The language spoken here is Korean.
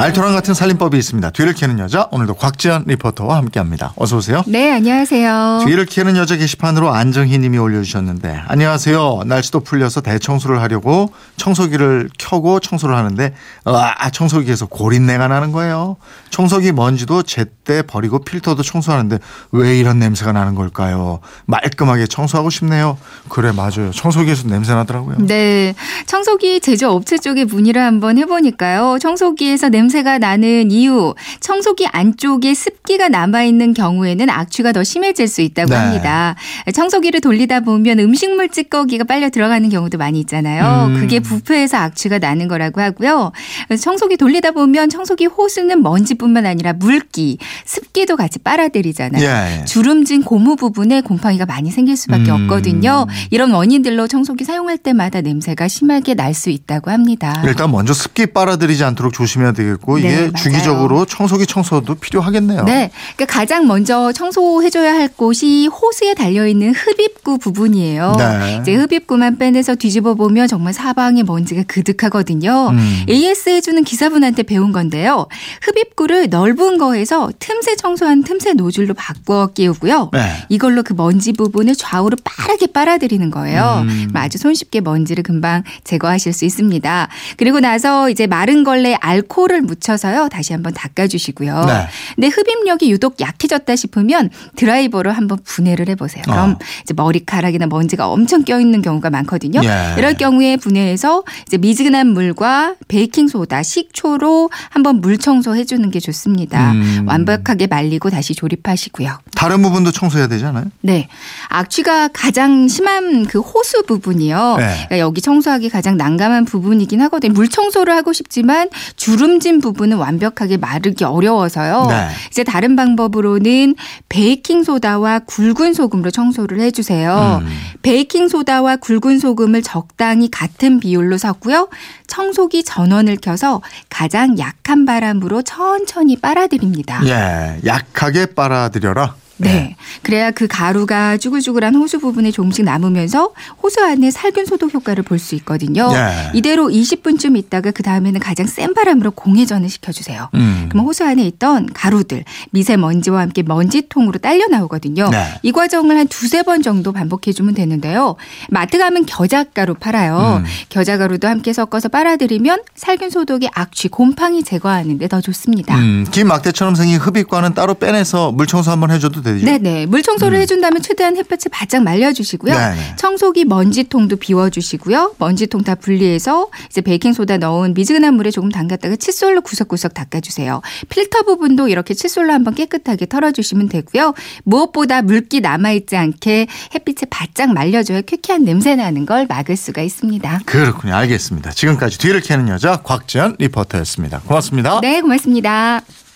알토란 같은 살림법이 있습니다. 뒤를 캐는 여자 오늘도 곽지연 리포터와 함께합니다. 어서 오세요. 네, 안녕하세요. 뒤를 캐는 여자 게시판으로 안정희 님이 올려주셨는데 안녕하세요. 날씨도 풀려서 대청소를 하려고 청소기를 켜고 청소를 하는데 아 청소기에서 고린내가 나는 거예요. 청소기 먼지도 제때 버리고 필터도 청소하는데 왜 이런 냄새가 나는 걸까요? 말끔하게 청소하고 싶네요. 그래 맞아요. 청소기에서 냄새 나더라고요. 네, 청소기 제조업체 쪽에 문의를 한번 해보니까요. 청소기에서 냄새 가 나는 이유, 청소기 안쪽에 습기가 남아 있는 경우에는 악취가 더 심해질 수 있다고 네. 합니다. 청소기를 돌리다 보면 음식물 찌꺼기가 빨려 들어가는 경우도 많이 있잖아요. 음. 그게 부패해서 악취가 나는 거라고 하고요. 청소기 돌리다 보면 청소기 호스는 먼지뿐만 아니라 물기, 습기도 같이 빨아들이잖아요. 예. 주름진 고무 부분에 곰팡이가 많이 생길 수밖에 음. 없거든요. 이런 원인들로 청소기 사용할 때마다 냄새가 심하게 날 수 있다고 합니다. 일단 먼저 습기 빨아들이지 않도록 조심해야 되겠고 이게 네, 맞아요. 주기적으로 청소기 청소도 필요하겠네요. 네. 그러니까 가장 먼저 청소해줘야 할 곳이 호스에 달려있는 흡입구 부분이에요. 네. 이제 흡입구만 빼내서 뒤집어 보면 정말 사방에 먼지가 그득하거든요. 음. AS 해주는 기사분한테 배운 건데요. 흡입구를 넓은 거에서 틈새 청소한 틈새 노즐로 바꿔 끼우고요. 네. 이걸로 그 먼지 부분을 좌우로 빠르게 빨아들이는 거예요. 음. 아주 손쉽게 먼지를 금방 제거하실 수 있습니다. 그리고 나서 이제 마른 걸레에 알코올을 묻혀서요. 다시 한번 닦아주시고요. 네. 근데 흡입력이 유독 약해졌다 싶으면 드라이버로 한번 분해를 해보세요. 그럼 어. 이제 머리카락이나 먼지가 엄청 껴있는 경우가 많거든요. 예. 이럴 경우에 분해해서 이제 미지근한 물과 베이킹 소다, 식초로 한번 물 청소해주는 게 좋습니다. 음. 완벽하게 말리고 다시 조립하시고요. 다른 부분도 청소해야 되잖아요. 네. 악취가 가장 심한 그 호수 부분이요. 네. 그러니까 여기 청소하기 가장 난감한 부분이긴 하거든요. 물 청소를 하고 싶지만 주름 진 부분은 완벽하게 마르기 어려워서요. 네. 이제 다른 방법으로는 베이킹 소다와 굵은 소금으로 청소를 해 주세요. 음. 베이킹 소다와 굵은 소금을 적당히 같은 비율로 섞고요. 청소기 전원을 켜서 가장 약한 바람으로 천천히 빨아들입니다. 예, 약하게 빨아들여라. 네. 그래야 그 가루가 쭈글쭈글한 호수 부분에 조금씩 남으면서 호수 안에 살균 소독 효과를 볼 수 있거든요. 예. 이대로 20분쯤 있다가 그 다음에는 가장 센 바람으로 공회전을 시켜주세요. 음. 그럼 호수 안에 있던 가루들, 미세먼지와 함께 먼지통으로 딸려 나오거든요. 네. 이 과정을 한 두세 번 정도 반복해주면 되는데요. 마트 가면 겨자가루 팔아요. 음. 겨자가루도 함께 섞어서 빨아들이면 살균 소독의 악취, 곰팡이 제거하는데 더 좋습니다. 음, 긴 막대처럼 생긴 흡입과는 따로 빼내서 물 청소 한번 해줘도 되죠. 네네. 물 청소를 해준다면 최대한 햇볕에 바짝 말려주시고요. 음. 네네. 청소기 먼지통도 비워주시고요. 먼지통 다 분리해서 이제 베이킹소다 넣은 미지근한 물에 조금 담갔다가 칫솔로 구석구석 닦아주세요. 필터 부분도 이렇게 칫솔로 한번 깨끗하게 털어주시면 되고요. 무엇보다 물기 남아있지 않게 햇빛에 바짝 말려줘야 쾌쾌한 냄새 나는 걸 막을 수가 있습니다. 그렇군요. 알겠습니다. 지금까지 뒤를 캐는 여자 곽지연 리포터였습니다. 고맙습니다. 네, 고맙습니다.